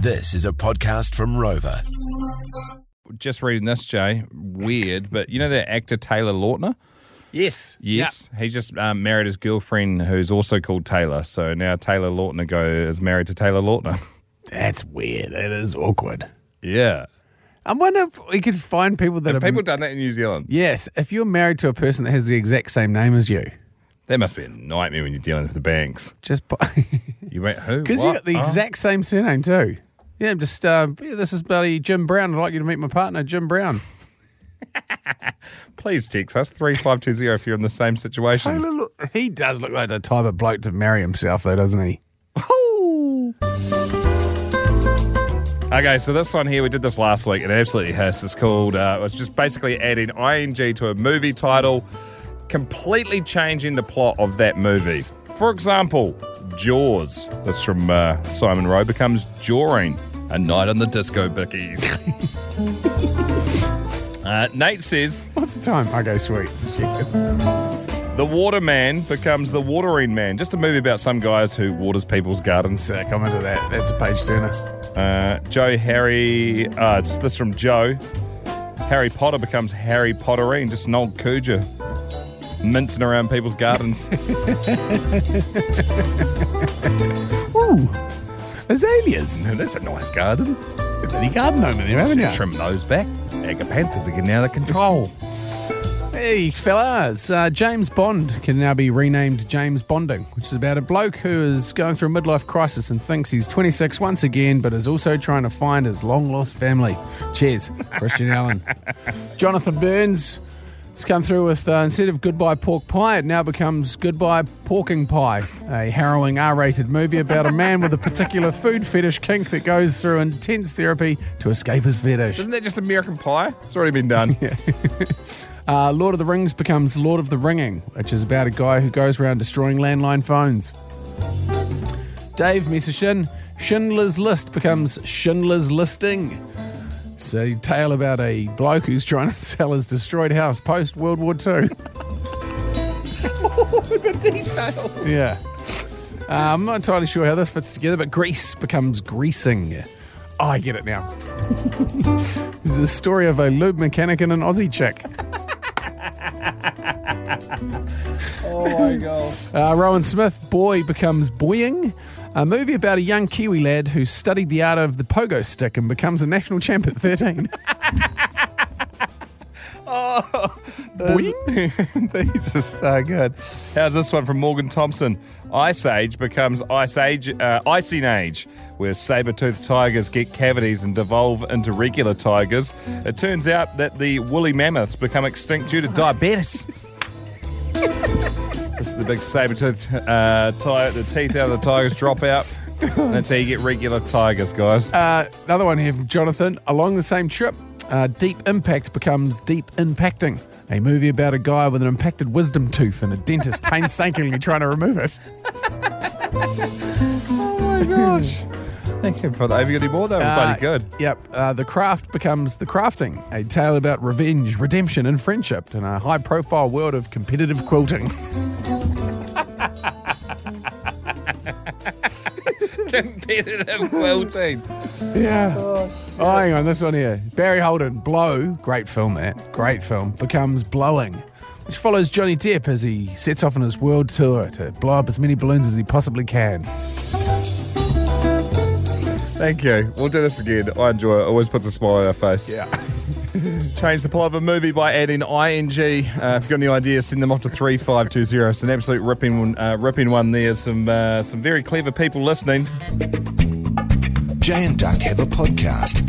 This is a podcast from Rova. Just reading this, Jay. Weird, but you know that actor Taylor Lautner? Yes. Yes, he's just um, married his girlfriend, who's also called Taylor. So now Taylor Lautner go is married to Taylor Lautner. That's weird. That is awkward. yeah, I wonder if we could find people that have are. people done that in New Zealand? yes, if you're married to a person that has the exact same name as you, That must be a nightmare when you're dealing with the banks. just You went who? because you What? got the Oh. exact same surname too. Yeah, I'm just uh, yeah, this is bloody Jim Brown. I'd like you to meet my partner, Jim Brown. Please text us three five two zero if you're in the same situation. Taylor, look, he does look like the type of bloke to marry himself, though, doesn't he? Okay, so this one here, we did this last week and it absolutely hissed. It's called, uh, it's just basically adding ing to a movie title, completely changing the plot of that movie. For example, Jaws, that's from uh, Simon Rowe, becomes Jawing, a night on the disco bickies. uh, Nate says, What's the time? Okay, sweet. The Waterman becomes the Watering Man, just a movie about some guys who waters people's gardens. Sick. I'm into that. That's a page turner. Uh, Joe Harry, uh, it's this from Joe. Harry Potter becomes Harry Pottering, just an old cooger mincing around people's gardens. Ooh, azaleas. That's a nice garden. A bloody garden owner there, haven't you? Trim those back. Agapanthus are getting out of control. Hey, fellas. Uh, James Bond can now be renamed James Bonding, which is about a bloke who is going through a midlife crisis and thinks he's 26 once again, but is also trying to find his long lost family. Cheers, Christian Allen. Jonathan Burns has come through with uh, instead of Goodbye Pork Pie, it now becomes Goodbye Porking Pie, a harrowing R rated movie about a man with a particular food fetish kink that goes through intense therapy to escape his fetish. Isn't that just American Pie? It's already been done. Uh, Lord of the Rings becomes Lord of the Ringing, which is about a guy who goes around destroying landline phones. Dave Messerschin, Schindler's List becomes Schindler's Listing. It's a tale about a bloke who's trying to sell his destroyed house post World War II. the detail. Yeah. Uh, I'm not entirely sure how this fits together, but Grease becomes Greasing. Oh, I get it now. it's a story of a lube mechanic and an Aussie chick. Oh my god. Uh, Rowan Smith, Boy Becomes Boying, a movie about a young Kiwi lad who studied the art of the pogo stick and becomes a national champ at 13. Boing? These are so good. How's this one from Morgan Thompson? Ice Age becomes Ice Age, uh, Icing Age, where saber-toothed tigers get cavities and devolve into regular tigers. It turns out that the woolly mammoths become extinct due to diabetes. This is the big saber-toothed uh, ti- the teeth out of the tigers drop out. That's how you get regular tigers, guys. Uh, another one here from Jonathan. Along the same trip, uh, Deep Impact becomes Deep Impacting, a movie about a guy with an impacted wisdom tooth and a dentist painstakingly trying to remove it. oh my gosh. Thank you for that. Have you got any more? That was bloody good. Yep. Uh, the Craft becomes The Crafting, a tale about revenge, redemption, and friendship in a high profile world of competitive quilting. Competitive quilting. Yeah. Oh, hang on, this one here. Barry Holden, Blow, great film, that. Great film, becomes Blowing, which follows Johnny Depp as he sets off on his world tour to blow up as many balloons as he possibly can. Thank you. We'll do this again. I enjoy it. Always puts a smile on our face. Yeah. Change the plot of a movie by adding ing. Uh, if you've got any ideas, send them off to three five two zero. It's an absolute ripping, one- uh, ripping one. There, some uh, some very clever people listening. Jay and Duck have a podcast.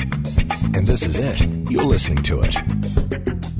And this is it. You're listening to it.